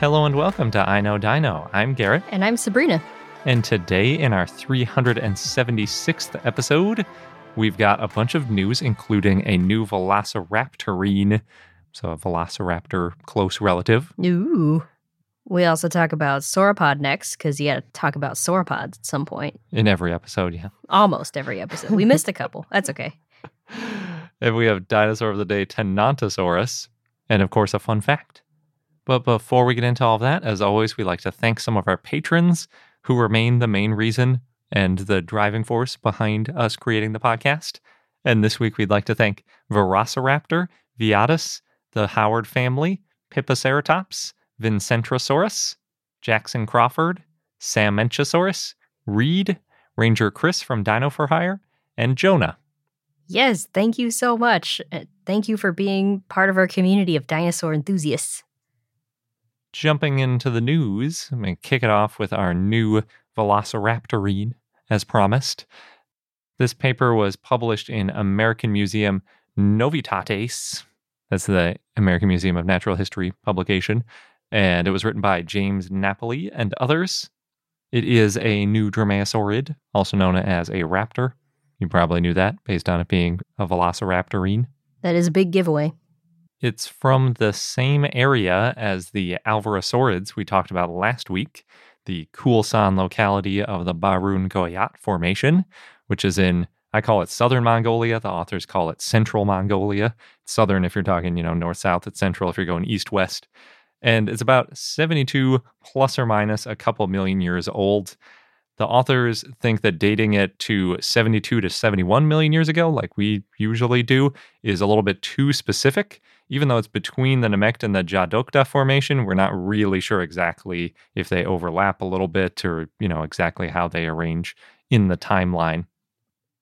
Hello and welcome to I Know Dino. I'm Garrett, And I'm Sabrina. and today in our 376th episode, we've got a bunch of news, including a new Velociraptorine, so a Velociraptor close relative. Ooh. We also talk about sauropod next because you got to talk about sauropods at some point. In every episode, yeah. Almost every episode. We missed a couple. That's okay. And we have dinosaur of the day, Tenontosaurus, and of course, a fun fact. But before we get into all of that, as always, we like to thank some of our patrons who remain the main reason and the driving force behind us creating the podcast. And this week, we'd like to thank Velociraptor, Viatus, the Howard family, Pippoceratops, Vincentrosaurus, Jackson Crawford, Sam Menchosaurus, Reed, Ranger Chris from Dino for Hire, and Jonah. Yes, thank you so much. Uh, Thank you for being part of our community of dinosaur enthusiasts. Jumping into the news, I'm going to kick it off with our new Velociraptorine, as promised. This paper was published in American Museum Novitates. That's the American Museum of Natural History publication. And it was written by James Napoli and others. It is a new dromaeosaurid, also known as a raptor. You probably knew that based on it being a Velociraptorine. That is a big giveaway. It's from the same area as the Alvarezsaurids we talked about last week, the Khulsan locality of the Barun Goyot Formation, which is in, I call it southern Mongolia. The authors call it central Mongolia. Southern if you're talking, you know, north south, it's central if you're going east west. And it's about 72 plus or minus a couple million years old. The authors think that dating it to 72 to 71 million years ago, like we usually do, is a little bit too specific. Even though it's between the Nemegt and the Djadokhta formation, we're not really sure exactly if they overlap a little bit or, you know, exactly how they arrange in the timeline.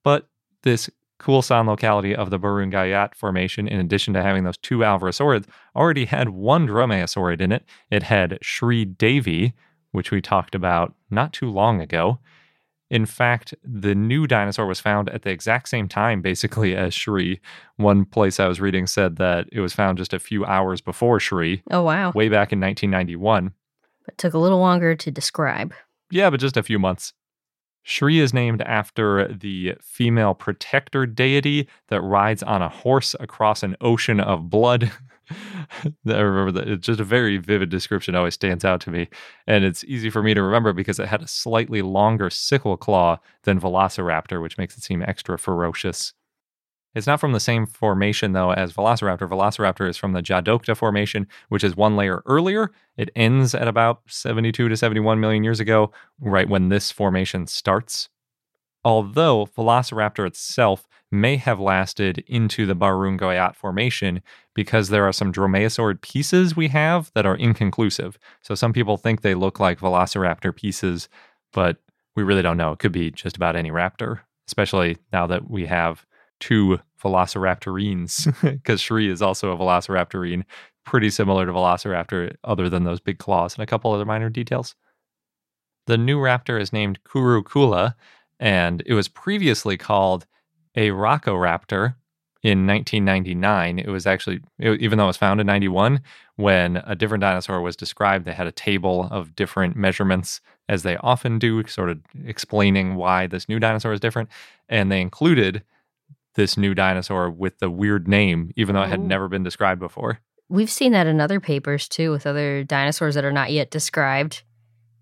But this Khulsan locality of the Barun Goyot formation, in addition to having those two Alvarezsaurids, already had one Dromaeosaurid in it. It had Shri Devi, which we talked about not too long ago. In fact, the new dinosaur was found at the exact same time, basically, as Shri. One place I was reading said that it was found just a few hours before Shri, Oh, wow. way back in 1991. It took a little longer to describe. Yeah, but just a few months. Shri is named after the female protector deity that rides on a horse across an ocean of blood. I remember that it's just a very vivid description, always stands out to me. And it's easy for me to remember because it had a slightly longer sickle claw than Velociraptor, which makes it seem extra ferocious. It's not from the same formation, though, as Velociraptor. Velociraptor is from the Djadokhta formation, which is one layer earlier. It ends at about 72 to 71 million years ago, right when this formation starts. Although Velociraptor itself may have lasted into the Barun Goyot formation because there are some dromaeosaurid pieces we have that are inconclusive. So some people think they look like Velociraptor pieces, but we really don't know. It could be just about any raptor, especially now that we have two Velociraptorines, because Shri is also a Velociraptorine, pretty similar to Velociraptor, other than those big claws and a couple other minor details. The new raptor is named Kuru kulla, and it was previously called Airakoraptor in 1999. It was actually, it- even though it was found in 91, when a different dinosaur was described, they had a table of different measurements, as they often do, sort of explaining why this new dinosaur is different. And they included this new dinosaur with the weird name, even though it had Ooh. never been described before. We've seen that in other papers too with other dinosaurs that are not yet described.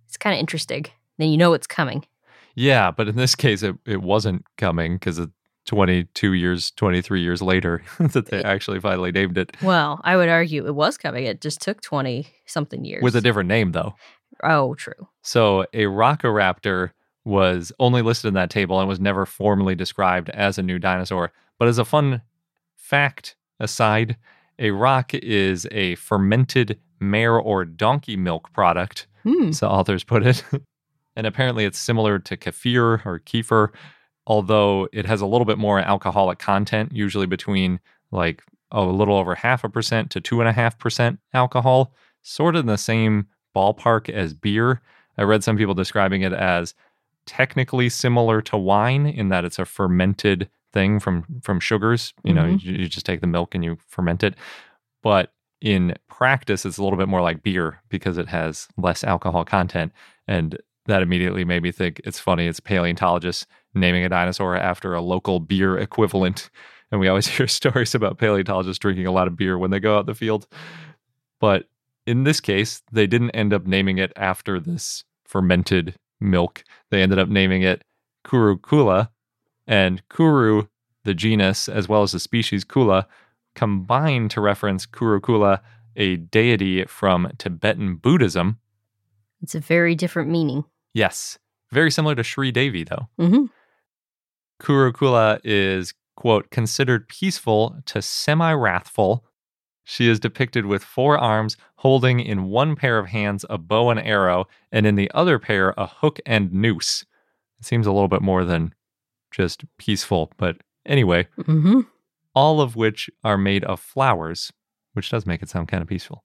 It's kind of interesting. Then you know it's coming. Yeah, but in this case, it, it wasn't coming because it's 22 years, 23 years later that they actually finally named it. Well, I would argue it was coming. It just took 20 something years. With a different name, though. Oh, true. So Airakoraptor was only listed in that table and was never formally described as a new dinosaur. But as a fun fact aside, airag is a fermented mare or donkey milk product, Hmm. so authors put it. and apparently it's similar to kefir or kefir, although it has a little bit more alcoholic content, usually between like a little over half a percent to two and a half percent alcohol, sort of in the same ballpark as beer. I read some people describing it as technically similar to wine in that it's a fermented thing from from sugars. You know, Mhm. you, you just take the milk and you ferment it. But in practice, it's a little bit more like beer because it has less alcohol content. And that immediately made me think it's funny. It's paleontologists naming a dinosaur after a local beer equivalent. And we always hear stories about paleontologists drinking a lot of beer when they go out in the field. But in this case, they didn't end up naming it after this fermented milk. They ended up naming it Kuru kulla. And Kuru, the genus, as well as the species kulla, combine to reference Kurukulla, a deity from Tibetan Buddhism. It's a very different meaning. Yes, very similar to Sri Devi, though. hmm Kurukulla is, quote, considered peaceful to semi wrathful. She is depicted with four arms, holding in one pair of hands a bow and arrow, and in the other pair a hook and noose. It seems a little bit more than just peaceful, but anyway, hmm all of which are made of flowers, which does make it sound kind of peaceful.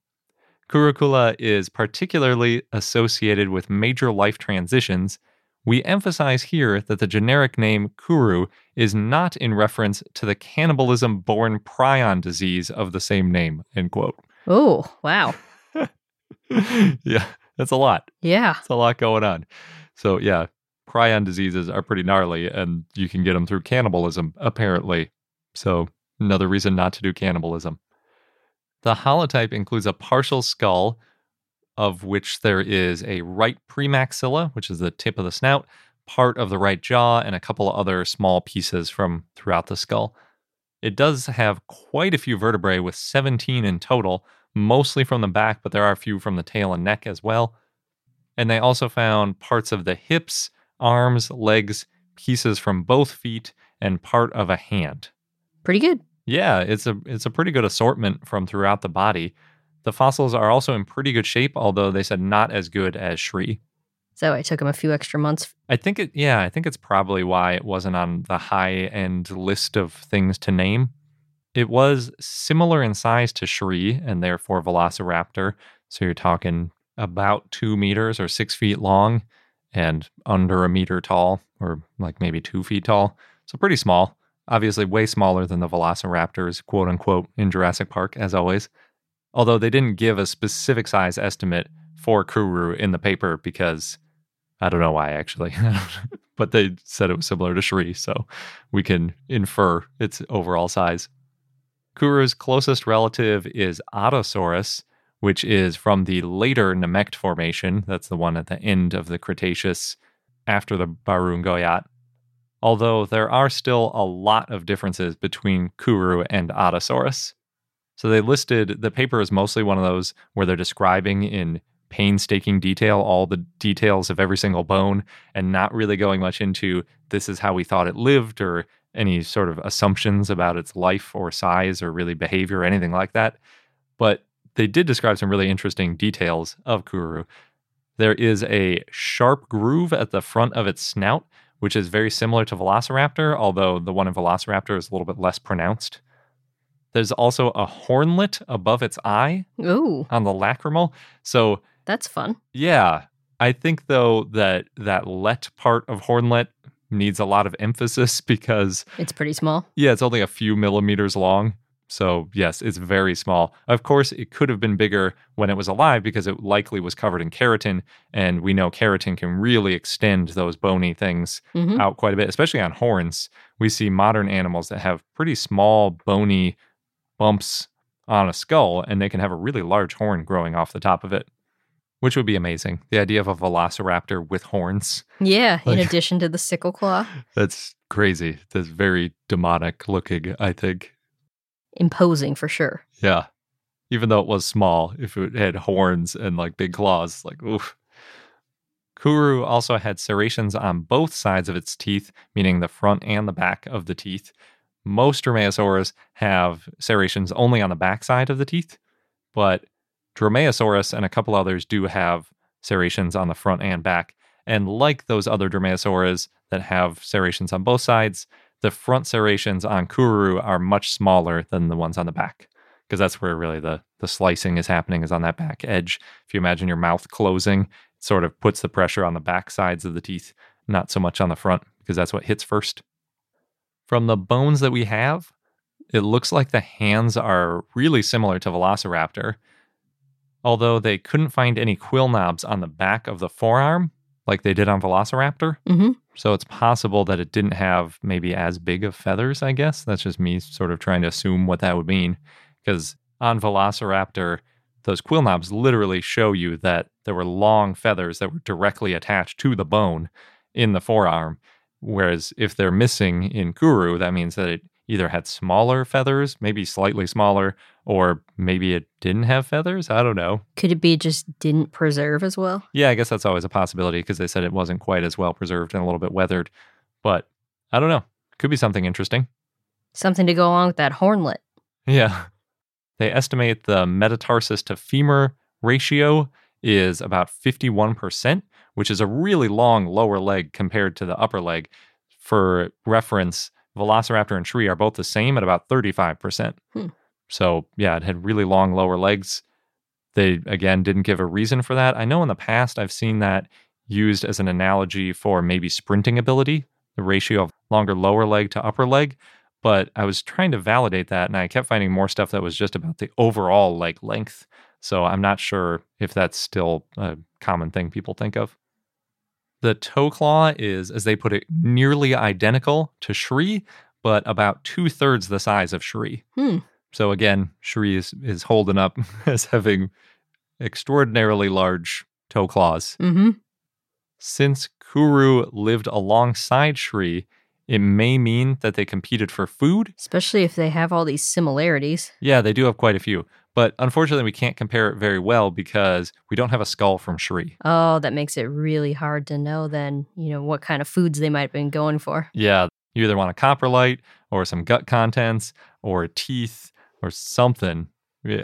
Kurukulla is particularly associated with major life transitions. We emphasize here that the generic name Kuru is not in reference to the cannibalism borne prion disease of the same name. End quote. Oh, wow. yeah, that's a lot. Yeah. It's a lot going on. So, yeah, prion diseases are pretty gnarly and you can get them through cannibalism, apparently. So, another reason not to do cannibalism. The holotype includes a partial skull, of which there is a right premaxilla, which is the tip of the snout, part of the right jaw, and a couple other small pieces from throughout the skull. It does have quite a few vertebrae, with 17 in total, mostly from the back, but there are a few from the tail and neck as well. And they also found parts of the hips, arms, legs, pieces from both feet, and part of a hand. Pretty good. Yeah, it's a it's a pretty good assortment from throughout the body. The fossils are also in pretty good shape, although they said not as good as Shri. So I took him a few extra months. I think it yeah, I think it's probably why it wasn't on the high end list of things to name. It was similar in size to Shri and therefore Velociraptor. So you're talking about two meters or six feet long and under a meter tall, or like maybe two feet tall. So pretty small. Obviously, way smaller than the Velociraptors, quote unquote, in Jurassic Park, as always. Although they didn't give a specific size estimate for Kuru in the paper because I don't know why actually, but they said it was similar to Shri, so we can infer its overall size. Kuru's closest relative is Adasaurus, which is from the later Nemegt Formation. That's the one at the end of the Cretaceous after the Barun Goyot. Although there are still a lot of differences between Kuru and Adasaurus. So they listed the paper is mostly one of those where they're describing in painstaking detail all the details of every single bone and not really going much into this is how we thought it lived or any sort of assumptions about its life or size or really behavior or anything like that. But they did describe some really interesting details of Kuru. There is a sharp groove at the front of its snout, which is very similar to Velociraptor, although the one in Velociraptor is a little bit less pronounced. There's also a hornlet above its eye Ooh, on the lacrimal. So, that's fun. yeah, I think though that that let part of hornlet needs a lot of emphasis because It's pretty small. yeah, it's only a few millimeters long. So, yes, it's very small. Of course, it could have been bigger when it was alive because it likely was covered in keratin. And we know keratin can really extend those bony things hmm out quite a bit, especially on horns. We see modern animals that have pretty small, bony bumps on a skull and they can have a really large horn growing off the top of it, which would be amazing. The idea of a velociraptor with horns. Yeah, in Like- addition to the sickle claw. That's crazy. That's very demonic looking, I think. Imposing for sure. Yeah. Even though it was small, if it had horns and like big claws, like oof. Kuru also had serrations on both sides of its teeth, meaning the front and the back of the teeth. Most Dromaeosaurs have serrations only on the back side of the teeth, but Dromaeosaurus and a couple others do have serrations on the front and back. And like those other Dromaeosaurs that have serrations on both sides, the front serrations on Kuru are much smaller than the ones on the back because that's where really the the slicing is happening is on that back edge. If you imagine your mouth closing, it sort of puts the pressure on the back sides of the teeth, not so much on the front because that's what hits first. From the bones that we have, it looks like the hands are really similar to Velociraptor, although they couldn't find any quill knobs on the back of the forearm like they did on Velociraptor. hmm So it's possible that it didn't have maybe as big of feathers, I guess. That's just me sort of trying to assume what that would mean. Because on Velociraptor, those quill knobs literally show you that there were long feathers that were directly attached to the bone in the forearm. Whereas if they're missing in Kuru, that means that it either had smaller feathers, maybe slightly smaller, or maybe it didn't have feathers. I don't know. Could it be it just didn't preserve as well? Yeah, I guess that's always a possibility because they said it wasn't quite as well preserved and a little bit weathered. But I don't know. Could be something interesting. Something to go along with that hornlet. Yeah. They estimate the metatarsus to femur ratio is about 51%, which is a really long lower leg compared to the upper leg. For reference, Velociraptor and Shri are both the same at about 35%. Hmm. So, yeah, it had really long lower legs. They, again, didn't give a reason for that. I know in the past I've seen that used as an analogy for maybe sprinting ability, the ratio of longer lower leg to upper leg. But I was trying to validate that and I kept finding more stuff that was just about the overall leg length. So I'm not sure if that's still a common thing people think of. The toe claw is, as they put it, nearly identical to Shri, but about two thirds the size of Shri. Hmm. So again, Shri is, is holding up as having extraordinarily large toe claws. Mm-hmm. Since Kuru lived alongside Shri, it may mean that they competed for food. Especially if they have all these similarities. Yeah, they do have quite a few. But unfortunately, we can't compare it very well because we don't have a skull from Shri. Oh, that makes it really hard to know then, you know, what kind of foods they might have been going for. Yeah, you either want a coprolite or some gut contents or teeth or something.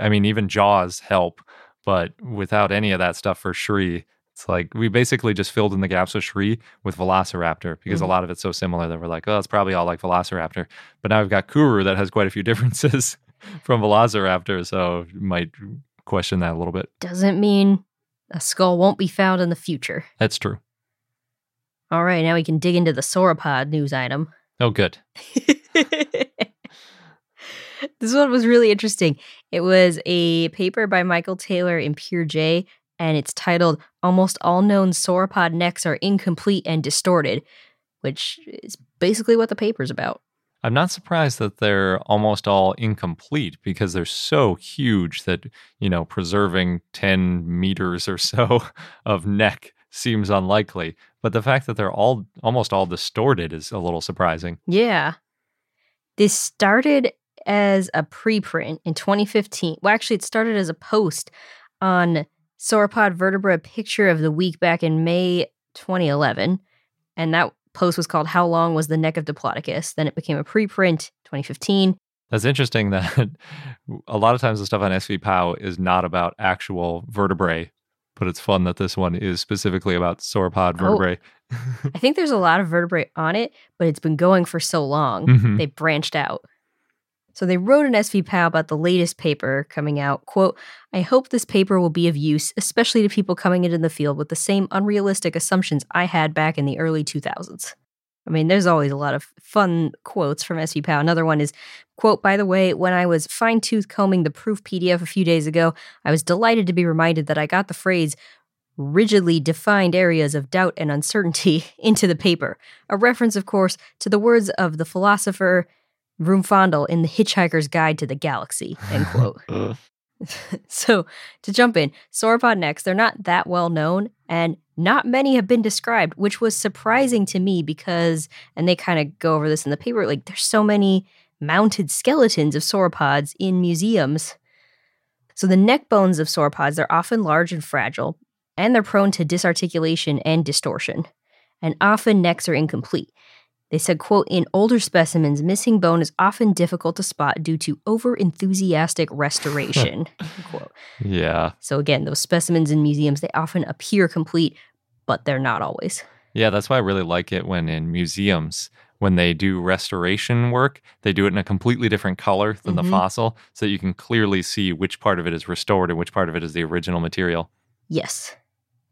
I mean, even jaws help, but without any of that stuff for Shri, it's like we basically just filled in the gaps with Shri with Velociraptor because Mhm. a lot of it's so similar that we're like, oh, it's probably all like Velociraptor. But now we've got Kuru that has quite a few differences from Velociraptor, so you might question that a little bit. Doesn't mean a skull won't be found in the future. That's true. All right, now we can dig into the sauropod news item. Oh, good. this one was really interesting. It was a paper by Michael Taylor in PeerJ, and it's titled Almost All Known Sauropod Necks Are Incomplete and Distorted, which is basically what the paper's about. I'm not surprised that they're almost all incomplete because they're so huge that, you know, preserving 10 meters or so of neck seems unlikely. But the fact that they're all almost all distorted is a little surprising. Yeah. This started as a preprint in 2015. Well, actually, it started as a post on Sauropod Vertebra Picture of the Week back in May 2011. And that post was called How Long Was the Neck of Diplodocus? Then it became a preprint 2015. That's interesting that a lot of times the stuff on SV POW is not about actual vertebrae, but it's fun that this one is specifically about sauropod Oh. vertebrae. I think there's a lot of vertebrae on it, but it's been going for so long. Mhm. They branched out. So they wrote an SV POW about the latest paper coming out. Quote, I hope this paper will be of use, especially to people coming into the field with the same unrealistic assumptions I had back in the early 2000s. I mean, there's always a lot of fun quotes from SV POW. Another one is, quote, by the way, when I was fine tooth combing the proof PDF a few days ago, I was delighted to be reminded that I got the phrase rigidly defined areas of doubt and uncertainty into the paper. A reference, of course, to the words of the philosopher Vroomfondel in The Hitchhiker's Guide to the Galaxy, end quote. So, to jump in, sauropod necks, they're not that well known, and not many have been described, which was surprising to me because, and they kind of go over this in the paper, like there's so many mounted skeletons of sauropods in museums. So, the neck bones of sauropods, they're often large and fragile, and they're prone to disarticulation and distortion. And often necks are incomplete. They said, quote, in older specimens, missing bone is often difficult to spot due to over enthusiastic restoration. quote. Yeah. So again, those specimens in museums, they often appear complete, but they're not always. Yeah, that's why I really like it when in museums, when they do restoration work, they do it in a completely different color than Mhm. the fossil so that you can clearly see which part of it is restored and which part of it is the original material. Yes.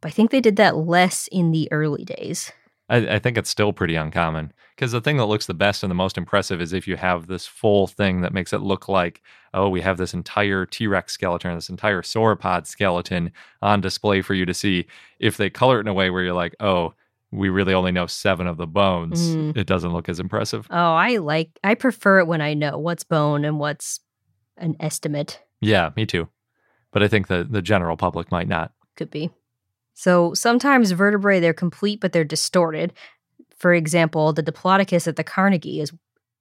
But I think they did that less in the early days. I, I think it's still pretty uncommon because the thing that looks the best and the most impressive is if you have this full thing that makes it look like, oh, we have this entire T Rex skeleton, this entire sauropod skeleton on display for you to see. If they color it in a way where you're like, oh, we really only know seven of the bones, Mm. it doesn't look as impressive. Oh, I like, I prefer it when I know what's bone and what's an estimate. Yeah, me too. But I think the, the general public might not. Could be. So sometimes vertebrae, they're complete, but they're distorted. For example, the Diplodocus at the Carnegie is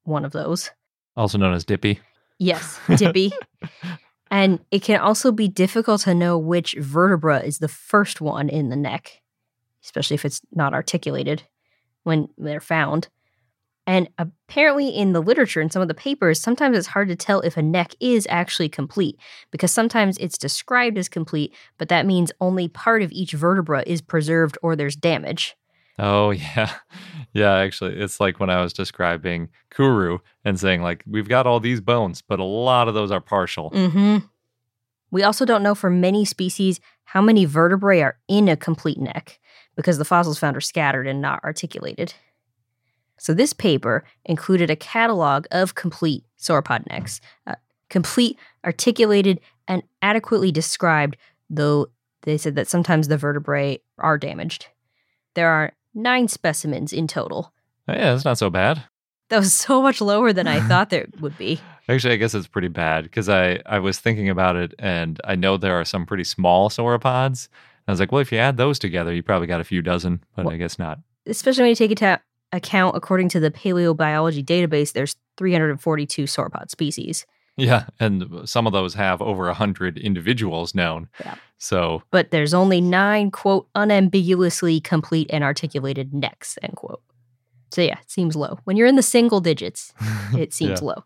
one of those. Also known as Dippy. Yes, Dippy. and it can also be difficult to know which vertebra is the first one in the neck, especially if it's not articulated when they're found. And apparently, in the literature and some of the papers, sometimes it's hard to tell if a neck is actually complete because sometimes it's described as complete, but that means only part of each vertebra is preserved or there's damage. Oh yeah. Yeah, actually it's like when I was describing Kuru and saying like we've got all these bones, but a lot of those are partial. hmm We also don't know for many species how many vertebrae are in a complete neck because the fossils found are scattered and not articulated. So, this paper included a catalog of complete sauropod necks, uh, complete, articulated, and adequately described, though they said that sometimes the vertebrae are damaged. There are nine specimens in total. Oh, yeah, that's not so bad. That was so much lower than I thought there would be. Actually, I guess it's pretty bad because I, I was thinking about it and I know there are some pretty small sauropods. I was like, well, if you add those together, you probably got a few dozen, but Well- I guess not. especially when you take into account, according to the paleobiology database, there's 342 sauropod species. Yeah, and some of those have over a hundred individuals known. Yeah. So But there's only nine, quote, unambiguously complete and articulated necks, end quote. So yeah, it seems low. When you're in the single digits, it seems Yeah. low.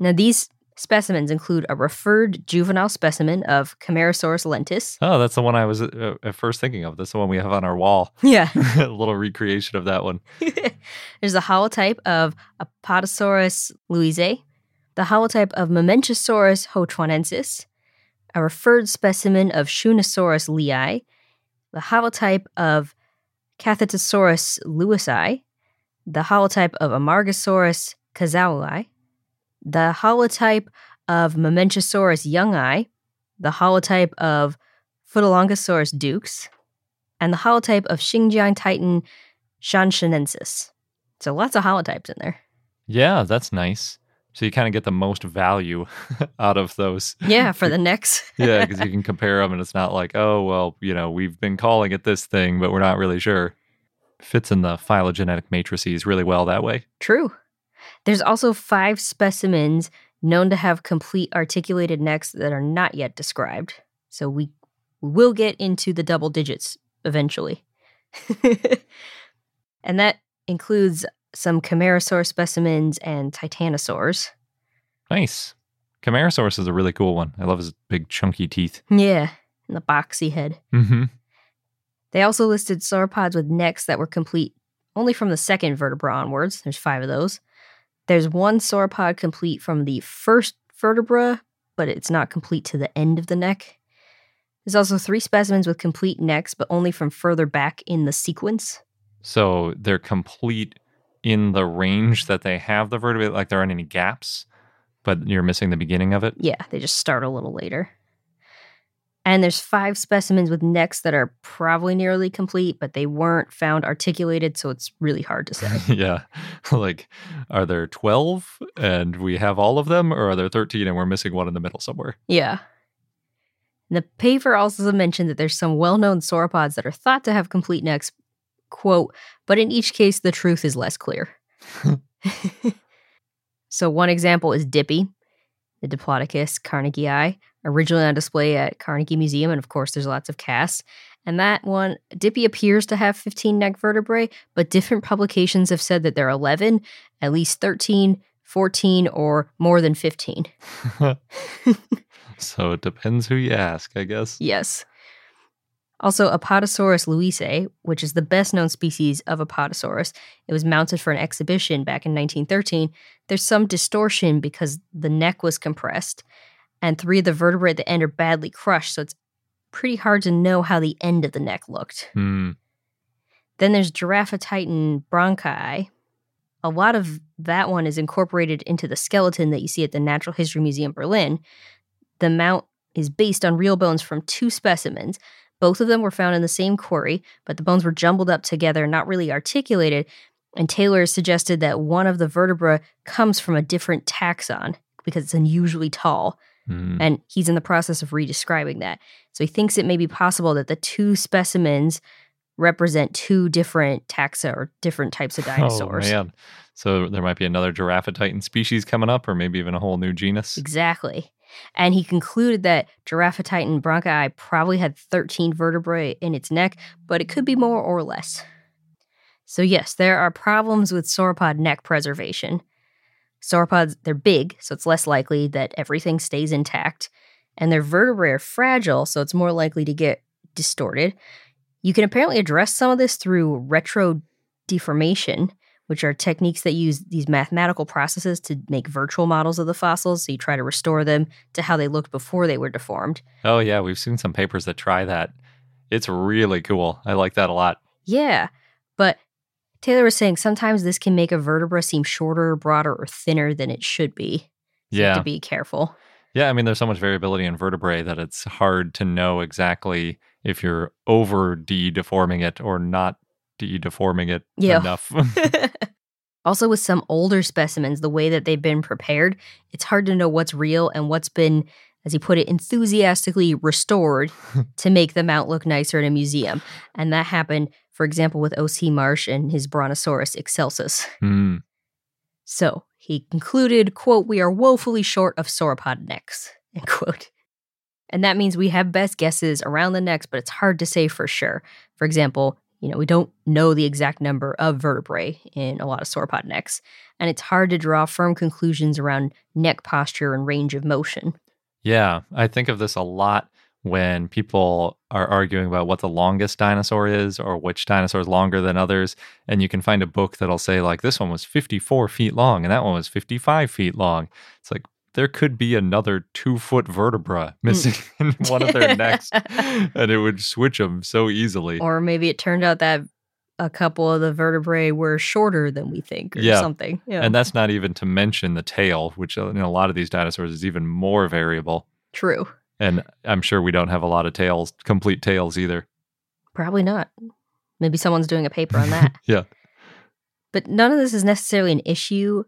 Now, these specimens include a referred juvenile specimen of Camarasaurus lentus. Oh, that's the one I was uh, at first thinking of. That's the one we have on our wall. Yeah. a little recreation of that one. There's a holotype of Apatosaurus louisae, the holotype of Mamenchisaurus hochuanensis, a referred specimen of Shunosaurus lii, the holotype of Cathetosaurus lewisii, the holotype of Amargasaurus cazaui, the holotype of Mamenchisaurus youngi, the holotype of Futalognkosaurus dukei, and the holotype of Xinjiangtitan Shanshanensis. So lots of holotypes in there. Yeah, that's nice. So you kind of get the most value out of those. Yeah, for the necks. yeah, because you can compare them and it's not like, oh, well, you know, we've been calling it this thing, but we're not really sure. Fits in the phylogenetic matrices really well that way. True. There's also five specimens known to have complete articulated necks that are not yet described. So we will get into the double digits eventually. and that includes some Camarasaur specimens and Titanosaurs. Nice. Camarasaurus is a really cool one. I love his big chunky teeth. Yeah, and the boxy head. Mm-hmm. They also listed sauropods with necks that were complete only from the second vertebra onwards. There's five of those. There's one sauropod complete from the first vertebra, but it's not complete to the end of the neck. There's also three specimens with complete necks, but only from further back in the sequence. So they're complete in the range that they have the vertebrae, like there aren't any gaps, but you're missing the beginning of it. Yeah, they just start a little later. And there's five specimens with necks that are probably nearly complete, but they weren't found articulated, so it's really hard to say. yeah. Like, are there 12 and we have all of them, or are there 13 and we're missing one in the middle somewhere? yeah. And the paper also mentioned that there's some well known sauropods that are thought to have complete necks, quote, but in each case, the truth is less clear. so, one example is Dippy, the Diplodocus carnegii, originally on display at Carnegie Museum. And of course, there's lots of casts. And that one, Dippy appears to have 15 neck vertebrae, but different publications have said that there are 11, at least 13, 14, or more than 15. so it depends who you ask, I guess. Yes. Also, Apatosaurus louisae, which is the best known species of Apatosaurus, it was mounted for an exhibition back in 1913. There's some distortion because the neck was compressed, and three of the vertebrae at the end are badly crushed, so it's pretty hard to know how the end of the neck looked. Hmm. Then there's Giraffatitan brancai. A lot of that one is incorporated into the skeleton that you see at the Natural History Museum Berlin. The mount is based on real bones from two specimens. Both of them were found in the same quarry, but the bones were jumbled up together, not really articulated. And Taylor suggested that one of the vertebrae comes from a different taxon because it's unusually tall. Hmm. And he's in the process of redescribing that. So he thinks it may be possible that the two specimens represent two different taxa or different types of dinosaurs. Oh, man. So there might be another Giraffatitan species coming up, or maybe even a whole new genus. Exactly. And he concluded that Giraffatitan brancai probably had 13 vertebrae in its neck, but it could be more or less. So, yes, there are problems with sauropod neck preservation. Sauropods, they're big, so it's less likely that everything stays intact. And their vertebrae are fragile, so it's more likely to get distorted. You can apparently address some of this through retro deformation, which are techniques that use these mathematical processes to make virtual models of the fossils. So you try to restore them to how they looked before they were deformed. Oh, yeah. We've seen some papers that try that. It's really cool. I like that a lot. Yeah, but Taylor was saying sometimes this can make a vertebra seem shorter, broader, or thinner than it should be. So you have Yeah. to be careful. Yeah. I mean, there's so much variability in vertebrae that it's hard to know exactly if you're over de deforming it or not de deforming it Yeah. enough. also, with some older specimens, the way that they've been prepared, it's hard to know what's real and what's been, as he put it, enthusiastically restored to make the mount look nicer in a museum. And that happened, for example, with O.C. Marsh and his Brontosaurus excelsus. Hmm. So he concluded, quote, we are woefully short of sauropod necks, end quote. And that means we have best guesses around the necks, but it's hard to say for sure. For example, you know, we don't know the exact number of vertebrae in a lot of sauropod necks, and it's hard to draw firm conclusions around neck posture and range of motion. Yeah, I think of this a lot when people are arguing about what the longest dinosaur is or which dinosaur is longer than others. And you can find a book that'll say, like, this one was 54 feet long and that one was 55 feet long. It's like, there could be another two foot vertebra missing in one of their necks, and it would switch them so easily. Or maybe it turned out that a couple of the vertebrae were shorter than we think, or Yeah. something. Yeah, And that's not even to mention the tail, which uh, in a lot of these dinosaurs is even more variable. true. And I'm sure we don't have a lot of tails, complete tails either. Probably not. Maybe someone's doing a paper on that. Yeah. But none of this is necessarily an issue,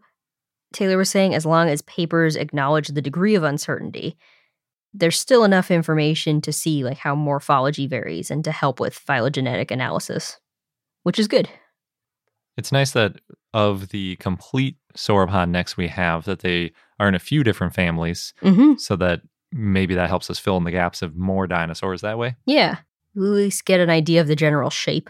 Taylor was saying, as long as papers acknowledge the degree of uncertainty. There's still enough information to see like how morphology varies and to help with phylogenetic analysis, which is good. It's nice that of the complete sauropod necks we have, that they are in a few different families, Mm-hmm. so that maybe that helps us fill in the gaps of more dinosaurs that way. Yeah. We at least get an idea of the general shape.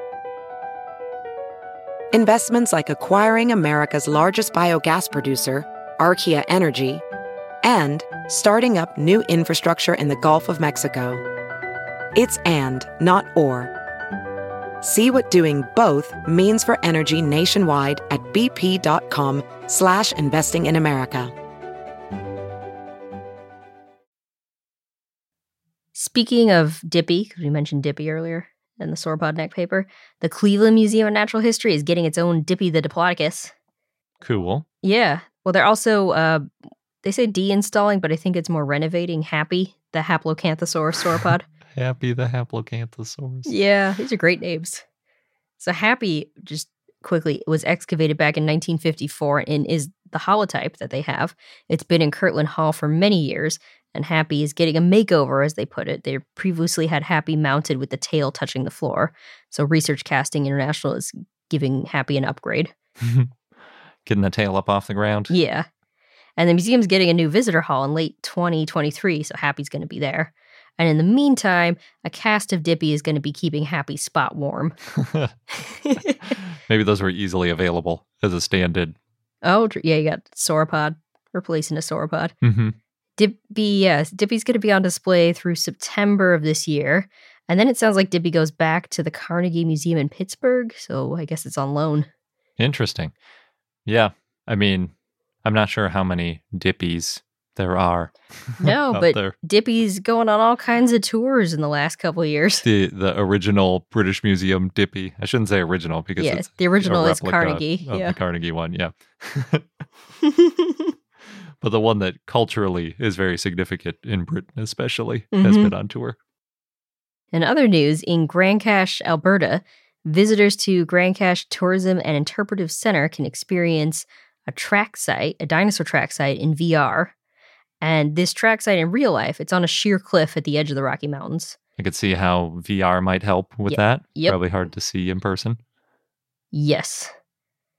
Investments like acquiring America's largest biogas producer, Archaea Energy, and starting up new infrastructure in the Gulf of Mexico. It's and, not or. See what doing both means for energy nationwide at bp.com slash investing in America. Speaking of Dippy, because we mentioned Dippy earlier in the sauropod neck paper, the Cleveland Museum of Natural History is getting its own Dippy the Diplodocus. Cool. Yeah. Well, they're also, uh, they say de-installing, but I think it's more renovating Happy, the Haplocanthosaurus sauropod. Happy the Haplocanthosaurus. yeah, these are great names. So Happy, just quickly, was excavated back in 1954 and is the holotype that they have. It's been in Kirtland Hall for many years, and Happy is getting a makeover, as they put it. They previously had Happy mounted with the tail touching the floor. So Research Casting International is giving Happy an upgrade. Getting the tail up off the ground. Yeah. And the museum's getting a new visitor hall in late 2023, so Happy's going to be there. And in the meantime, a cast of Dippy is going to be keeping Happy's spot warm. Maybe those were easily available as a stand in. Oh, yeah, you got sauropod replacing a sauropod. Mm-hmm. Dippy, yes, Dippy's going to be on display through September of this year. And then it sounds like Dippy goes back to the Carnegie Museum in Pittsburgh, so I guess it's on loan. Interesting. Yeah. I mean, I'm not sure how many dippies there are. No, but there. Dippy's going on all kinds of tours in the last couple of years. The the original British Museum dippy. I shouldn't say original because Yes, it's the original is Carnegie. Yeah. the Carnegie one, yeah. but the one that culturally is very significant in Britain, especially, has Mhm. been on tour. In other news, in Grand Cache, Alberta, visitors to Grand Cache Tourism and Interpretive Center can experience a track site, a dinosaur track site in VR. And this track site in real life, it's on a sheer cliff at the edge of the Rocky Mountains. I could see how VR might help with Yep. that. Yep. Probably hard to see in person. Yes.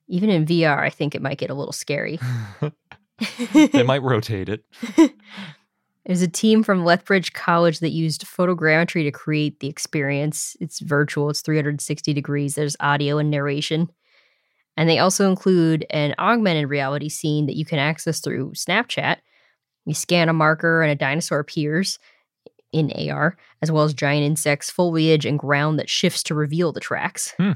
Even in VR, I think it might get a little scary. they might rotate it. There's a team from Lethbridge College that used photogrammetry to create the experience. It's virtual, it's 360 degrees, there's audio and narration. And they also include an augmented reality scene that you can access through Snapchat. You scan a marker and a dinosaur appears in AR, as well as giant insects, foliage, and ground that shifts to reveal the tracks. Hmm.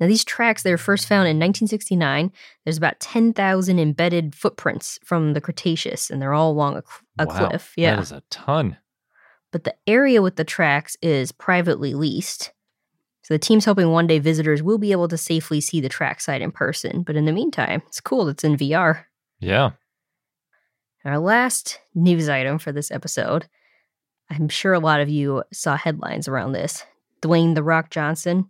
Now, these tracks, they were first found in 1969. There's about 10,000 embedded footprints from the Cretaceous, and they're all along a, a Wow, cliff. Yeah. That is a ton. but the area with the tracks is privately leased. So the team's hoping one day visitors will be able to safely see the track site in person. But in the meantime, it's cool it's in VR. Yeah. Our last news item for this episode. I'm sure a lot of you saw headlines around this. Dwayne The Rock Johnson,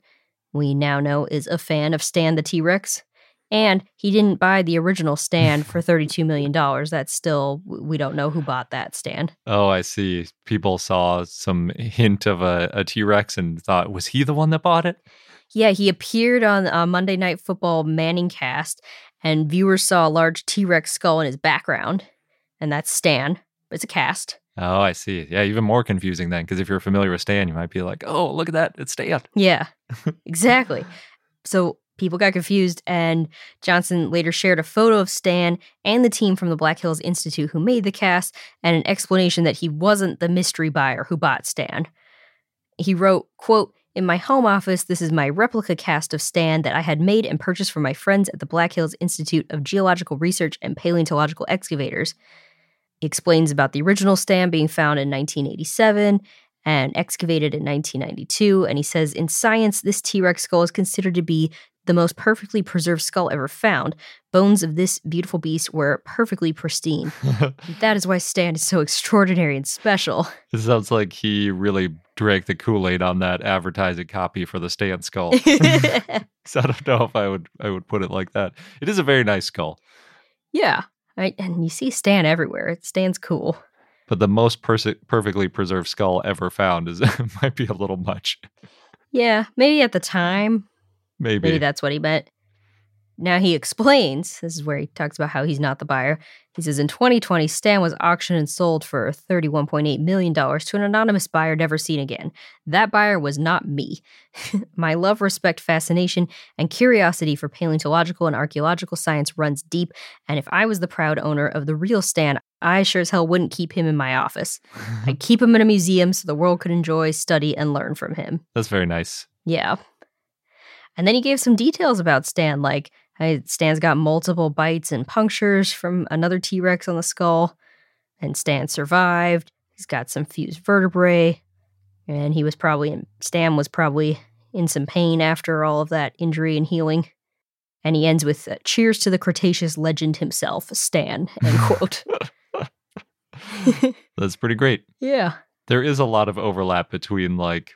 we now know, is a fan of Stan the T Rex. And he didn't buy the original stand for $32 million. That's still, we don't know who bought that stand. Oh, I see. People saw some hint of a, a T Rex and thought, was he the one that bought it? Yeah, he appeared on uh, Monday Night Football Manning Cast, and viewers saw a large T Rex skull in his background, and that's Stan. It's a cast. Oh, I see. Yeah, even more confusing then, because if you're familiar with Stan, you might be like, "Oh, look at that, it's Stan." Yeah, exactly. So people got confused, and Johnson later shared a photo of Stan and the team from the Black Hills Institute who made the cast, and an explanation that he wasn't the mystery buyer who bought Stan. He wrote, "quote In my home office, this is my replica cast of Stan that I had made and purchased from my friends at the Black Hills Institute of Geological Research and Paleontological Excavators." He explains about the original Stan being found in 1987 and excavated in 1992. And he says, in science, this T Rex skull is considered to be the most perfectly preserved skull ever found. Bones of this beautiful beast were perfectly pristine. that is why Stan is so extraordinary and special. It sounds like he really drank the Kool Aid on that advertising copy for the Stan skull. so I don't know if I would I would put it like that. It is a very nice skull. yeah. I, and you see Stan everywhere. It Stan's cool. but the most perse- perfectly preserved skull ever found is might be a little much. Yeah, maybe at the time, Maybe. Maybe that's what he meant. Now he explains, this is where he talks about how he's not the buyer. He says in 2020, Stan was auctioned and sold for $31.8 million to an anonymous buyer never seen again. That buyer was not me. My love, respect, fascination, and curiosity for paleontological and archaeological science runs deep, and if I was the proud owner of the real Stan, I sure as hell wouldn't keep him in my office. I'd keep him in a museum so the world could enjoy, study, and learn from him. That's very nice. Yeah. And then he gave some details about Stan, like Stan's got multiple bites and punctures from another T Rex on the skull, and Stan survived. He's got some fused vertebrae, and he was probably in, Stan was probably in some pain after all of that injury and healing. And he ends with uh, "Cheers to the Cretaceous legend himself, Stan." End quote. That's pretty great. yeah. There is a lot of overlap between like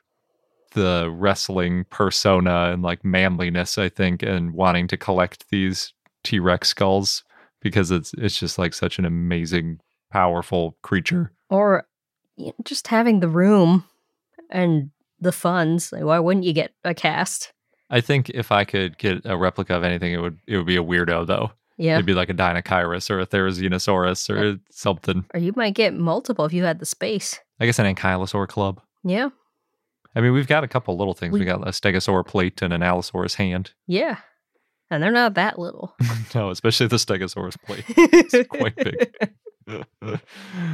the wrestling persona and like manliness, I think, and wanting to collect these T Rex skulls because it's it's just like such an amazing, powerful creature. Or just having the room and the funds. Like, why wouldn't you get a cast? I think if I could get a replica of anything, it would it would be a weirdo though. Yeah. It'd be like a Deinocheirus or a Therizinosaurus or something. Or you might get multiple if you had the space. I guess an Ankylosaur club. Yeah. I mean, we've got a couple little things. We, We- got a Stegosaur plate and an Allosaurus hand. Yeah. And they're not that little. no, especially the Stegosaurus plate. It's quite big.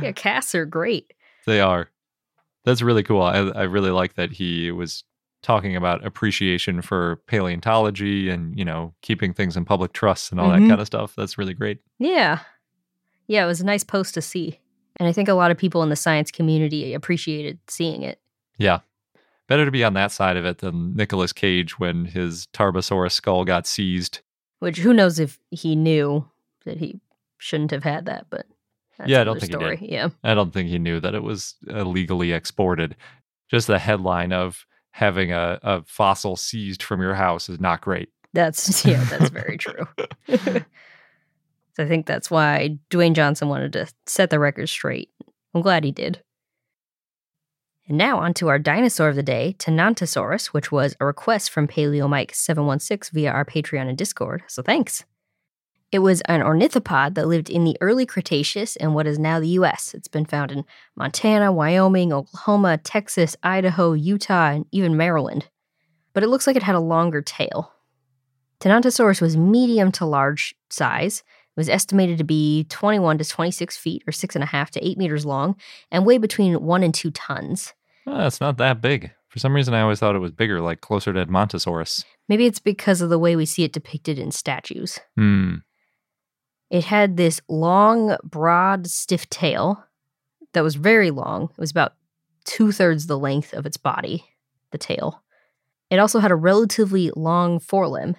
yeah, casts are great. They are. That's really cool. I, I really like that he was talking about appreciation for paleontology and, you know, keeping things in public trust and all Mhm. that kind of stuff. That's really great. Yeah. Yeah, it was a nice post to see. And I think a lot of people in the science community appreciated seeing it. Yeah. Better to be on that side of it than Nicolas Cage when his Tarbosaurus skull got seized. Which who knows if he knew that he shouldn't have had that, but that's Yeah, I don't think he did. Yeah. I don't think he knew that it was illegally exported. Just the headline of having a, a fossil seized from your house is not great. That's yeah, that's very true. so I think that's why Dwayne Johnson wanted to set the record straight. I'm glad he did. And now on to our dinosaur of the day, Tenontosaurus, which was a request from Paleo Mike 716 via our Patreon and Discord. So thanks. It was an ornithopod that lived in the early Cretaceous in what is now the US. It's been found in Montana, Wyoming, Oklahoma, Texas, Idaho, Utah, and even Maryland. But it looks like it had a longer tail. Tenontosaurus was medium to large size. It was estimated to be 21 to 26 feet, or 6.5 to 8 meters long, and weigh between 1 and 2 tons. Oh, it's not that big. For some reason, I always thought it was bigger, like closer to Edmontosaurus. Maybe it's because of the way we see it depicted in statues. Hmm. It had this long, broad, stiff tail that was very long. It was about two thirds the length of its body, the tail. It also had a relatively long forelimb,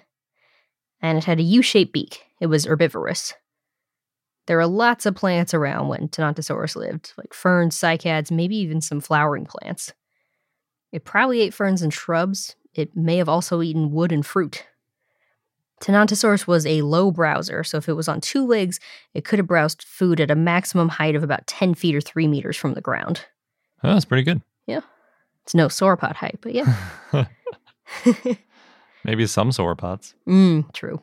and it had a U shaped beak. It was herbivorous. There were lots of plants around when Tenontosaurus lived, like ferns, cycads, maybe even some flowering plants. It probably ate ferns and shrubs. It may have also eaten wood and fruit. Tenontosaurus was a low browser, so if it was on two legs, it could have browsed food at a maximum height of about 10 feet or 3 meters from the ground. Oh, that's pretty good. Yeah. It's no sauropod height, but yeah. Maybe some sauropods. mm, true.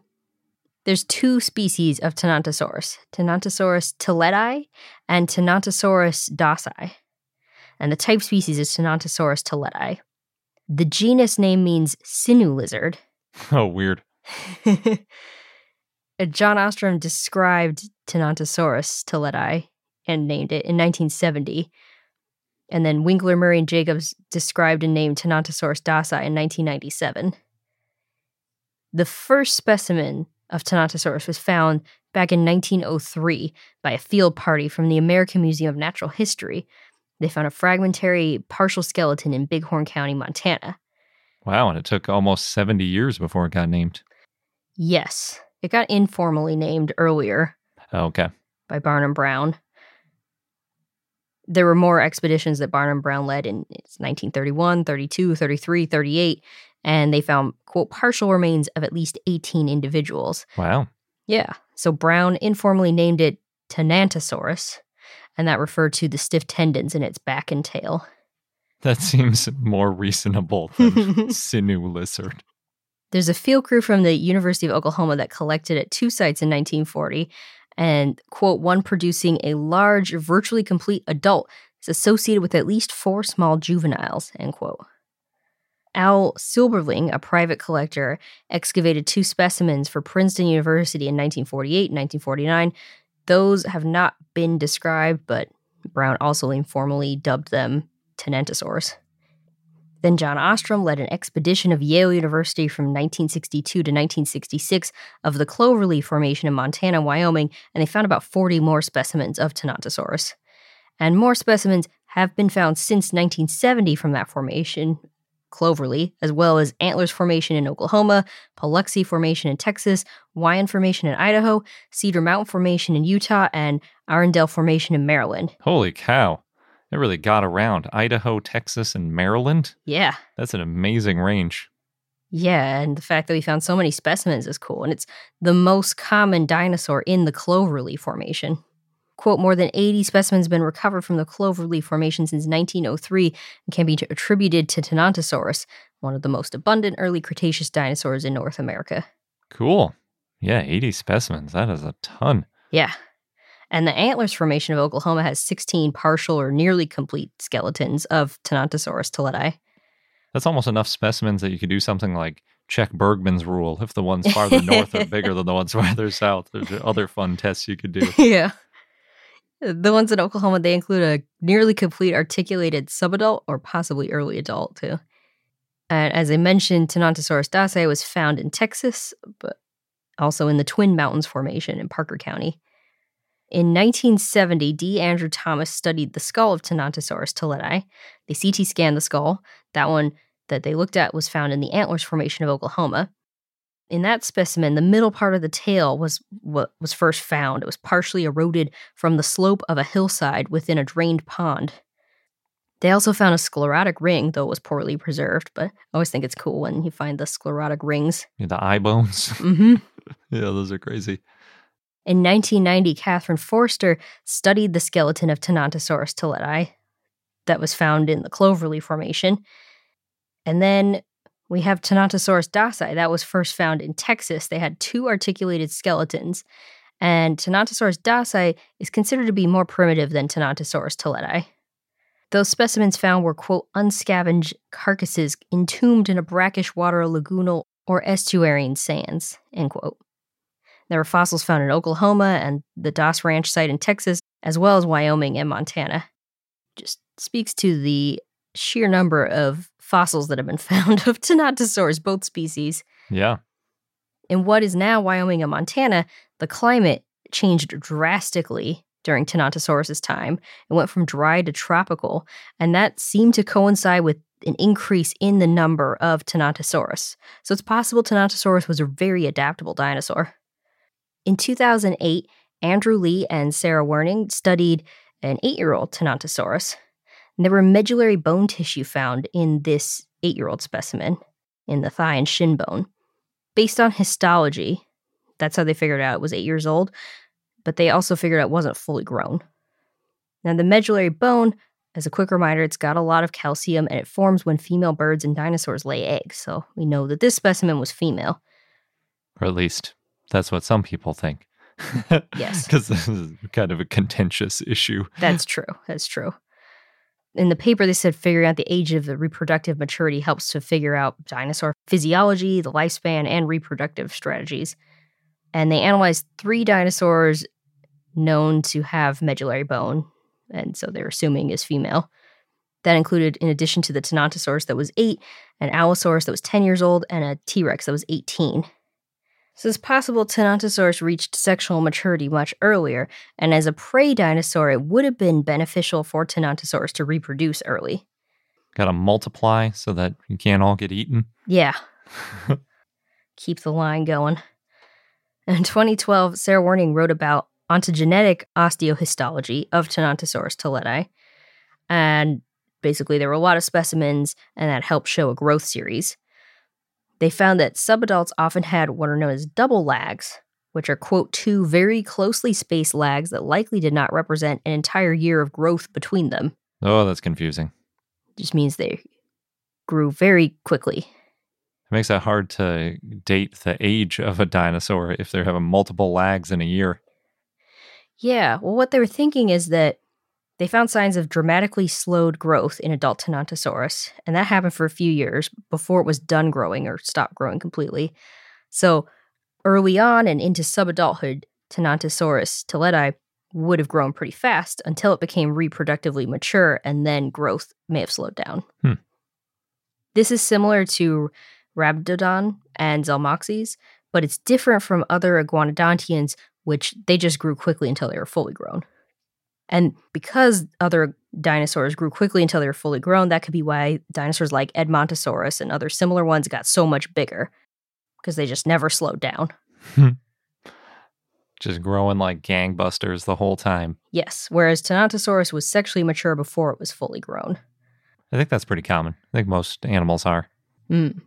There's two species of Tenontosaurus Tenontosaurus tilletti and Tenontosaurus dossi. And the type species is Tenontosaurus tilletti. The genus name means sinew lizard. Oh, weird. John Ostrom described Tenontosaurus tilletti and named it in 1970. And then Winkler, Murry, and Jacobs described and named Tenontosaurus dossi in 1997. The first specimen of Tenontosaurus was found back in 1903 by a field party from the American Museum of Natural History. They found a fragmentary partial skeleton in Bighorn County, Montana. Wow, and it took almost 70 years before it got named. Yes, it got informally named earlier Oh, okay. by Barnum Brown. There were more expeditions that Barnum Brown led in 1931, 32, 33, 38, and they found, quote, partial remains of at least 18 individuals. Wow. Yeah. So Brown informally named it Tenantosaurus, and that referred to the stiff tendons in its back and tail. That seems more reasonable than sinew lizard. There's a field crew from the University of Oklahoma that collected at two sites in 1940, and, quote, one producing a large, virtually complete adult is associated with at least four small juveniles, end quote. Al Silberling, a private collector, excavated two specimens for Princeton University in 1948 and 1949. Those have not been described, but Brown also informally dubbed them Tenentosaurs. Then John Ostrom led an expedition of Yale University from 1962 to 1966 of the Cloverly Formation in Montana Wyoming, and they found about 40 more specimens of Tenontosaurus. And more specimens have been found since 1970 from that formation, Cloverly, as well as Antlers Formation in Oklahoma, Paluxy Formation in Texas, Wayan Formation in Idaho, Cedar Mountain Formation in Utah, and Arundel Formation in Maryland. Holy cow. It really got around. Idaho, Texas, and Maryland. Yeah. That's an amazing range. Yeah, and the fact that we found so many specimens is cool. And it's the most common dinosaur in the Cloverly Formation. Quote, more than 80 specimens have been recovered from the Cloverly Formation since 1903 and can be attributed to Tenontosaurus, one of the most abundant early Cretaceous dinosaurs in North America. Cool. Yeah, 80 specimens. That is a ton. Yeah. And the Antlers Formation of Oklahoma has 16 partial or nearly complete skeletons of Tenontosaurus tilletti. That's almost enough specimens that you could do something like check Bergmann's rule. If the ones farther north are bigger than the ones farther south, there's other fun tests you could do. yeah. The ones in Oklahoma, they include a nearly complete articulated subadult or possibly early adult, too. And as I mentioned, Tenontosaurus dossi was found in Texas, but also in the Twin Mountains Formation in Parker County. In 1970, D. Andrew Thomas studied the skull of Tenontosaurus tilletti. They CT scanned the skull. That one that they looked at was found in the Antlers Formation of Oklahoma. In that specimen, the middle part of the tail was what was first found. It was partially eroded from the slope of a hillside within a drained pond. They also found a sclerotic ring, though it was poorly preserved, but I always think it's cool when you find the sclerotic rings. Yeah, the eye bones. Mm-hmm. yeah, those are crazy. In 1990, Catherine Forster studied the skeleton of Tenontosaurus tilletti that was found in the Cloverly Formation. And then we have Tenontosaurus dossi that was first found in Texas. They had two articulated skeletons. And Tenontosaurus dossi is considered to be more primitive than Tenontosaurus tilletti. Those specimens found were, quote, unscavenged carcasses entombed in a brackish water lagoonal or estuarine sands, end quote. There were fossils found in Oklahoma and the Doss Ranch site in Texas, as well as Wyoming and Montana. Just speaks to the sheer number of fossils that have been found of Tenontosaurus, both species. Yeah. In what is now Wyoming and Montana, the climate changed drastically during Tenontosaurus's time. It went from dry to tropical, and that seemed to coincide with an increase in the number of Tenontosaurus. So it's possible Tenontosaurus was a very adaptable dinosaur. In 2008, Andrew Lee and Sarah Werning studied an eight year old Tenontosaurus. And there were medullary bone tissue found in this eight year old specimen in the thigh and shin bone. Based on histology, that's how they figured out it was eight years old, but they also figured out it wasn't fully grown. Now, the medullary bone, as a quick reminder, it's got a lot of calcium and it forms when female birds and dinosaurs lay eggs. So we know that this specimen was female. Or at least That's what some people think. Yes. Because this is kind of a contentious issue. That's true. That's true. In the paper, they said figuring out the age of the reproductive maturity helps to figure out dinosaur physiology, the lifespan, and reproductive strategies. And they analyzed three dinosaurs known to have medullary bone, and so they're assuming is female. That included, in addition to the Tenontosaurus that was eight, an Allosaurus that was 10 years old, and a T Rex that was 18. So it's possible Tenontosaurus reached sexual maturity much earlier, and as a prey dinosaur, it would have been beneficial for Tenontosaurus to reproduce early. Got to multiply so that you can't all get eaten. Yeah. Keep the line going. In 2012, Sarah Werning wrote about ontogenetic osteohistology of Tenontosaurus toletti. And basically, there were a lot of specimens, and that helped show a growth series. They found that subadults often had what are known as double lags, which are, quote, two very closely spaced lags that likely did not represent an entire year of growth between them. Oh, that's confusing. just means they grew very quickly. It makes it hard to date the age of a dinosaur if they're having multiple lags in a year. Yeah, well, what they were thinking is that they found signs of dramatically slowed growth in adult Tenontosaurus, and that happened for a few years before it was done growing or stopped growing completely. So, early on and into subadulthood, Tenontosaurus toletti would have grown pretty fast until it became reproductively mature, and then growth may have slowed down. Hmm. This is similar to Rhabdodon and Zalmoxes, but it's different from other iguanodontians, which they just grew quickly until they were fully grown. And because other dinosaurs grew quickly until they were fully grown, that could be why dinosaurs like Edmontosaurus and other similar ones got so much bigger because they just never slowed down. Just growing like gangbusters the whole time. Yes, whereas Tenontosaurus was sexually mature before it was fully grown. I think that's pretty common. I think most animals are. Mm.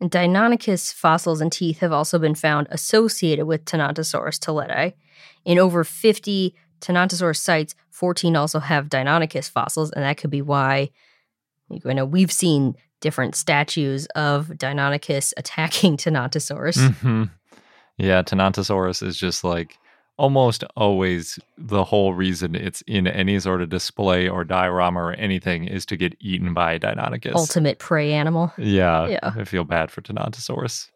And Deinonychus fossils and teeth have also been found associated with Tenontosaurus toletti. In over 50 Tenontosaurus sites, 14 also have Deinonychus fossils, and that could be why you know we've seen different statues of Deinonychus attacking Tenontosaurus. hmm Yeah, Tenontosaurus is just like almost always the whole reason it's in any sort of display or diorama or anything is to get eaten by Deinonychus. Ultimate prey animal. Yeah, Yeah. I feel bad for Tenontosaurus.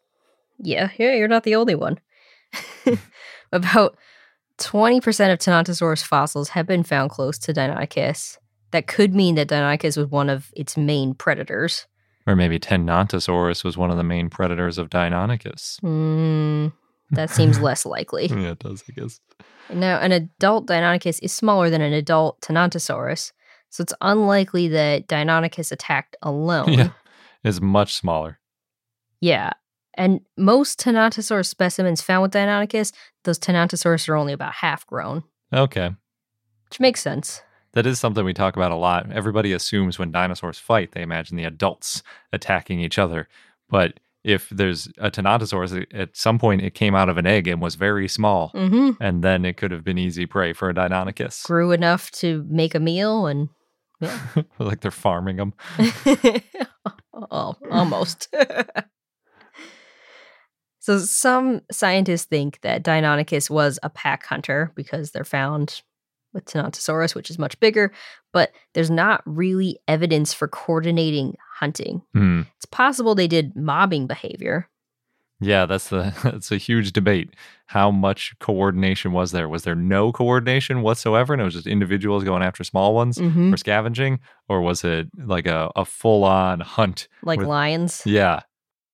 Yeah, yeah, you're not the only one. About 20% of Tenontosaurus fossils have been found close to Deinonychus. That could mean that Deinonychus was one of its main predators. Or maybe Tenontosaurus was one of the main predators of Deinonychus. Hmm, that seems less likely. Yeah, it does, I guess. Now, an adult Deinonychus is smaller than an adult Tenontosaurus, so it's unlikely that Deinonychus attacked alone. Yeah, it's much smaller. Yeah. And most Tenontosaurus specimens found with Deinonychus, those Tenontosaurus are only about half grown, Okay. which makes sense. That is something we talk about a lot. Everybody assumes when dinosaurs fight, they imagine the adults attacking each other. But if there's a Tenontosaurus, at some point it came out of an egg and was very small. Mm-hmm. And then it could have been easy prey for a Deinonychus. Grew enough to make a meal and yeah, like they're farming them. oh, almost. so some scientists think that Deinonychus was a pack hunter because they're found with Tenontosaurus, which is much bigger, but there's not really evidence for coordinating hunting. Hmm. It's possible they did mobbing behavior. Yeah, that's the that's a huge debate. How much coordination was there? Was there no coordination whatsoever, and it was just individuals going after small ones Mhm. for scavenging, or was it like a, a full on hunt? Like with- lions. Yeah,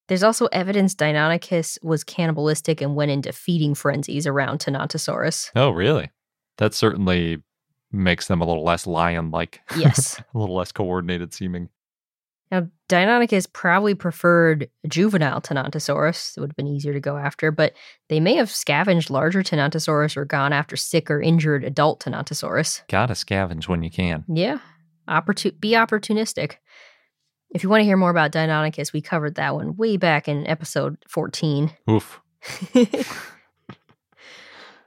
There's also evidence Deinonychus was cannibalistic and went into feeding frenzies around Tenontosaurus. Oh, really? That certainly makes them a little less lion like. Yes. a little less coordinated seeming. Now, Deinonychus probably preferred juvenile Tenontosaurus. It would have been easier to go after, but they may have scavenged larger Tenontosaurus or gone after sick or injured adult Tenontosaurus. Gotta scavenge when you can. Yeah, Opportu- be opportunistic. If you want to hear more about Deinonychus, we covered that one way back in episode 14. Oof.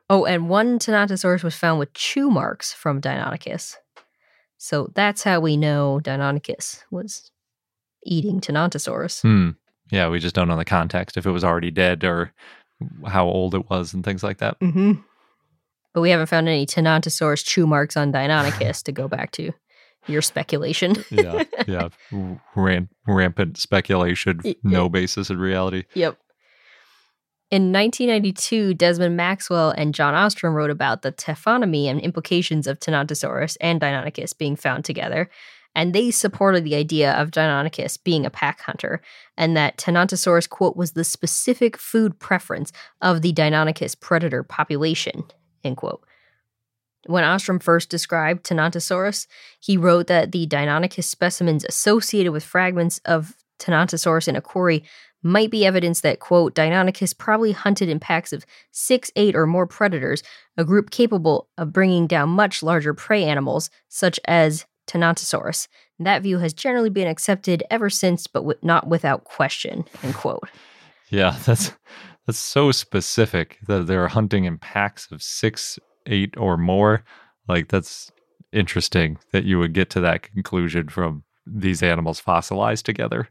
oh, and one Tenontosaurus was found with chew marks from Deinonychus. So that's how we know Deinonychus was eating Tenontosaurus. Hmm. Yeah, we just don't know the context if it was already dead or how old it was and things like that. Mm-hmm. But we haven't found any Tenontosaurus chew marks on Deinonychus to go back to your speculation. yeah, yeah, rampant speculation, no basis in reality. Yep. In 1992, Desmond Maxwell and John Ostrom wrote about the taphonomy and implications of Tenontosaurus and Deinonychus being found together, and they supported the idea of Deinonychus being a pack hunter, and that Tenontosaurus, quote, was the specific food preference of the Deinonychus predator population, end quote. When Ostrom first described Tenontosaurus, he wrote that the Deinonychus specimens associated with fragments of Tenontosaurus in a quarry might be evidence that, quote, Deinonychus probably hunted in packs of six, eight, or more predators, a group capable of bringing down much larger prey animals, such as Tenontosaurus. That view has generally been accepted ever since, but wi- not without question, end quote. Yeah, that's that's so specific that they're hunting in packs of six, eight, or more. Like that's interesting that you would get to that conclusion from these animals fossilized together.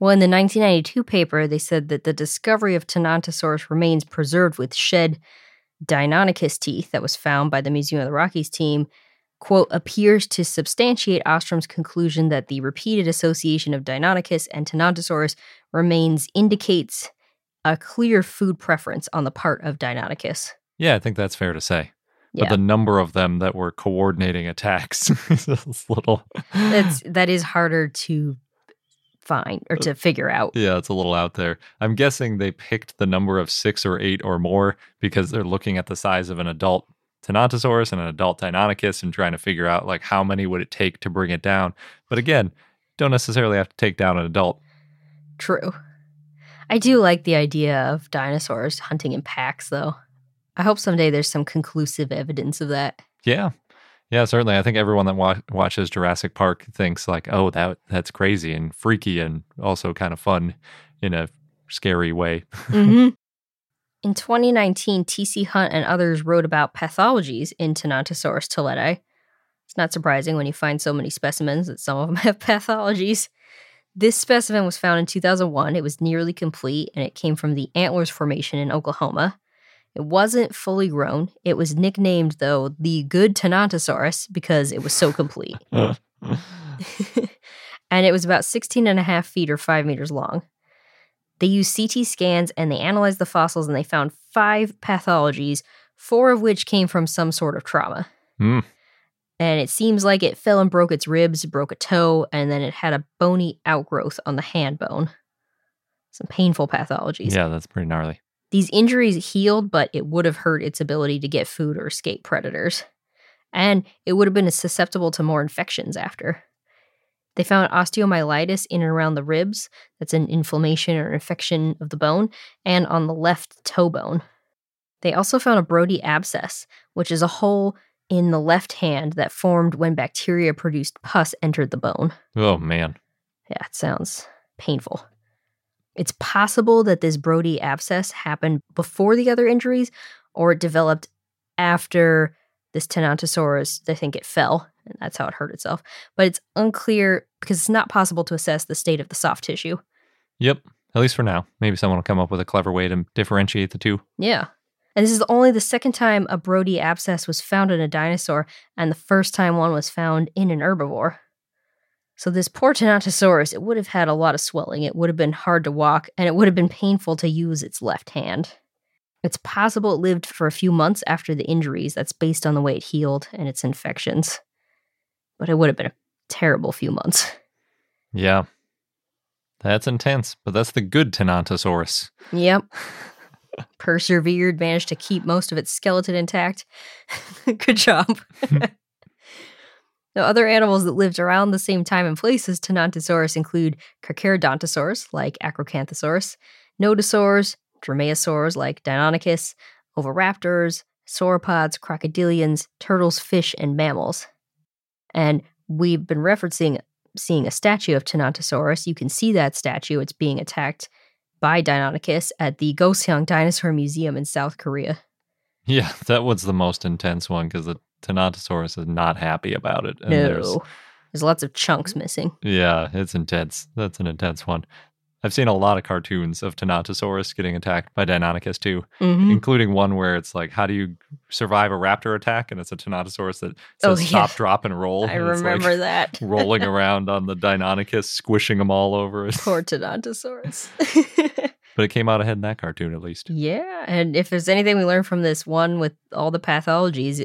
Well, in the 1992 paper, they said that the discovery of Tenontosaurus remains preserved with shed Deinonychus teeth that was found by the Museum of the Rockies team, quote, appears to substantiate Ostrom's conclusion that the repeated association of Deinonychus and Tenontosaurus remains indicates a clear food preference on the part of Deinonychus. Yeah, I think that's fair to say. But Yeah, the number of them that were coordinating attacks is little. that's that is harder to find or to figure out. Yeah, it's a little out there. I'm guessing they picked the number of six or eight or more because they're looking at the size of an adult Tenontosaurus and an adult Deinonychus and trying to figure out like how many would it take to bring it down. But again, don't necessarily have to take down an adult. True. I do like the idea of dinosaurs hunting in packs, though. I hope someday there's some conclusive evidence of that. Yeah. Yeah, certainly. I think everyone that wa- watches Jurassic Park thinks like, "Oh, that that's crazy and freaky and also kind of fun in a scary way." Mm-hmm. In 2019, T.C. Hunt and others wrote about pathologies in Tenontosaurus toledo. It's not surprising when you find so many specimens that some of them have pathologies. This specimen was found in 2001. It was nearly complete and it came from the Antlers Formation in Oklahoma. It wasn't fully grown. It was nicknamed, though, the Good Tenontosaurus because it was so complete. and it was about 16 and a half feet or 5 meters long. They used CT scans and they analyzed the fossils and they found five pathologies, four of which came from some sort of trauma. Hmm. And it seems like it fell and broke its ribs, broke a toe, and then it had a bony outgrowth on the hand bone. Some painful pathologies. yeah, that's pretty gnarly. These injuries healed, but it would have hurt its ability to get food or escape predators. And it would have been susceptible to more infections after. They found osteomyelitis in and around the ribs. That's an inflammation or infection of the bone, and on the left toe bone. They also found a Brody abscess, which is a hole in the left hand that formed when bacteria produced pus entered the bone. Oh man. Yeah, it sounds painful. It's possible that this Brody abscess happened before the other injuries, or it developed after this Tenontosaurus. They think it fell, and that's how it hurt itself. But it's unclear because it's not possible to assess the state of the soft tissue. Yep. At least for now. Maybe someone will come up with a clever way to differentiate the two. Yeah. And this is only the second time a Brody abscess was found in a dinosaur, and the first time one was found in an herbivore. So, this poor Tenontosaurus, it would have had a lot of swelling. It would have been hard to walk, and it would have been painful to use its left hand. It's possible it lived for a few months after the injuries. That's based on the way it healed and its infections. But it would have been a terrible few months. Yeah. That's intense, but that's the good Tenontosaurus. Yep. Persevered, managed to keep most of its skeleton intact. Good job. now, other animals that lived around the same time and place as Tenontosaurus include Carcharodontosaurs, like Acrocanthosaurus, Nodosaurs, Dromaeosaurs, like Deinonychus, Oviraptors, sauropods, crocodilians, turtles, fish, and mammals. And we've been referencing seeing a statue of Tenontosaurus. You can see that statue. It's being attacked by Deinonychus at the Goseong Dinosaur Museum in South Korea. Yeah, that was the most intense one because the Tenontosaurus is not happy about it. And no. there's There's, lots of chunks missing. Yeah, it's intense. That's an intense one. I've seen a lot of cartoons of Tenontosaurus getting attacked by Deinonychus too, Mhm. including one where it's like, how do you survive a raptor attack? And it's a Tenontosaurus that Oh, says yeah. stop, drop, and roll. I and it's, like, remember that. rolling around on the Deinonychus, squishing them all over. Poor Todontosaurus. But it came out ahead in that cartoon at least. yeah, and if there's anything we learned from this one with all the pathologies,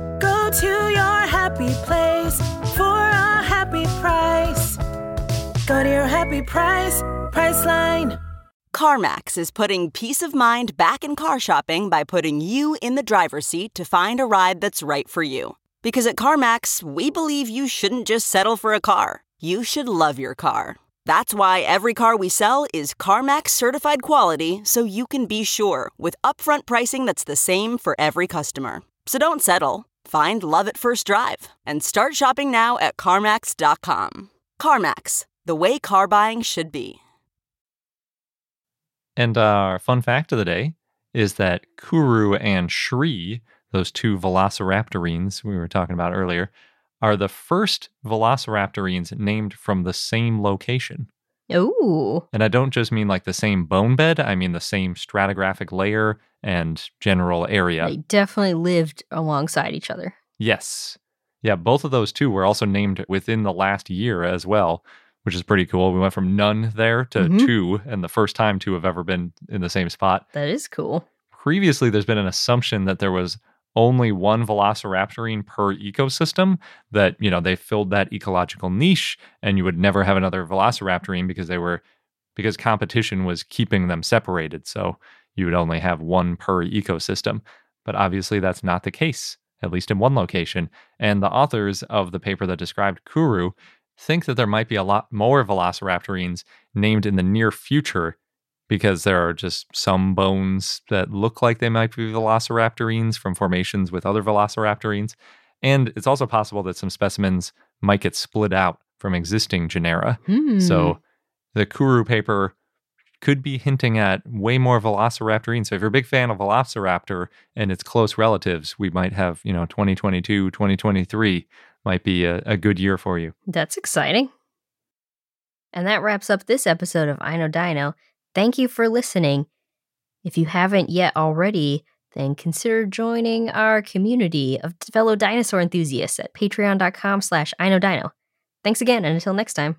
Go to your happy place for a happy price. Go to your happy price, Priceline. CarMax is putting peace of mind back in car shopping by putting you in the driver's seat to find a ride that's right for you. Because at CarMax, we believe you shouldn't just settle for a car, you should love your car. That's why every car we sell is CarMax certified quality so you can be sure with upfront pricing that's the same for every customer. So don't settle. Find love at first drive and start shopping now at CarMax.com. CarMax, the way car buying should be. And our fun fact of the day is that Kuru and Shri, those two velociraptorines we were talking about earlier, are the first velociraptorines named from the same location. Ooh. And I don't just mean like the same bone bed, I mean the same stratigraphic layer and general area. They definitely lived alongside each other. Yes. Yeah, both of those two were also named within the last year as well, which is pretty cool. We went from none there to Mhm. two, and the first time two have ever been in the same spot. That is cool. Previously, there's been an assumption that there was only one velociraptorine per ecosystem, that, you know, they filled that ecological niche and you would never have another velociraptorine because they were, because competition was keeping them separated. So you would only have one per ecosystem. But obviously, that's not the case, at least in one location. And the authors of the paper that described Kuru think that there might be a lot more velociraptorines named in the near future because there are just some bones that look like they might be velociraptorines from formations with other velociraptorines. And it's also possible that some specimens might get split out from existing genera. Hmm. So the Kuru paper could be hinting at way more velociraptorines. So if you're a big fan of Velociraptor and its close relatives, we might have, you know, 2022, 2023 might be a, a good year for you. That's exciting. And that wraps up this episode of I Know Dino. Thank you for listening. If you haven't yet already, then consider joining our community of fellow dinosaur enthusiasts at patreon.com slash I Know Dino. Thanks again, and until next time.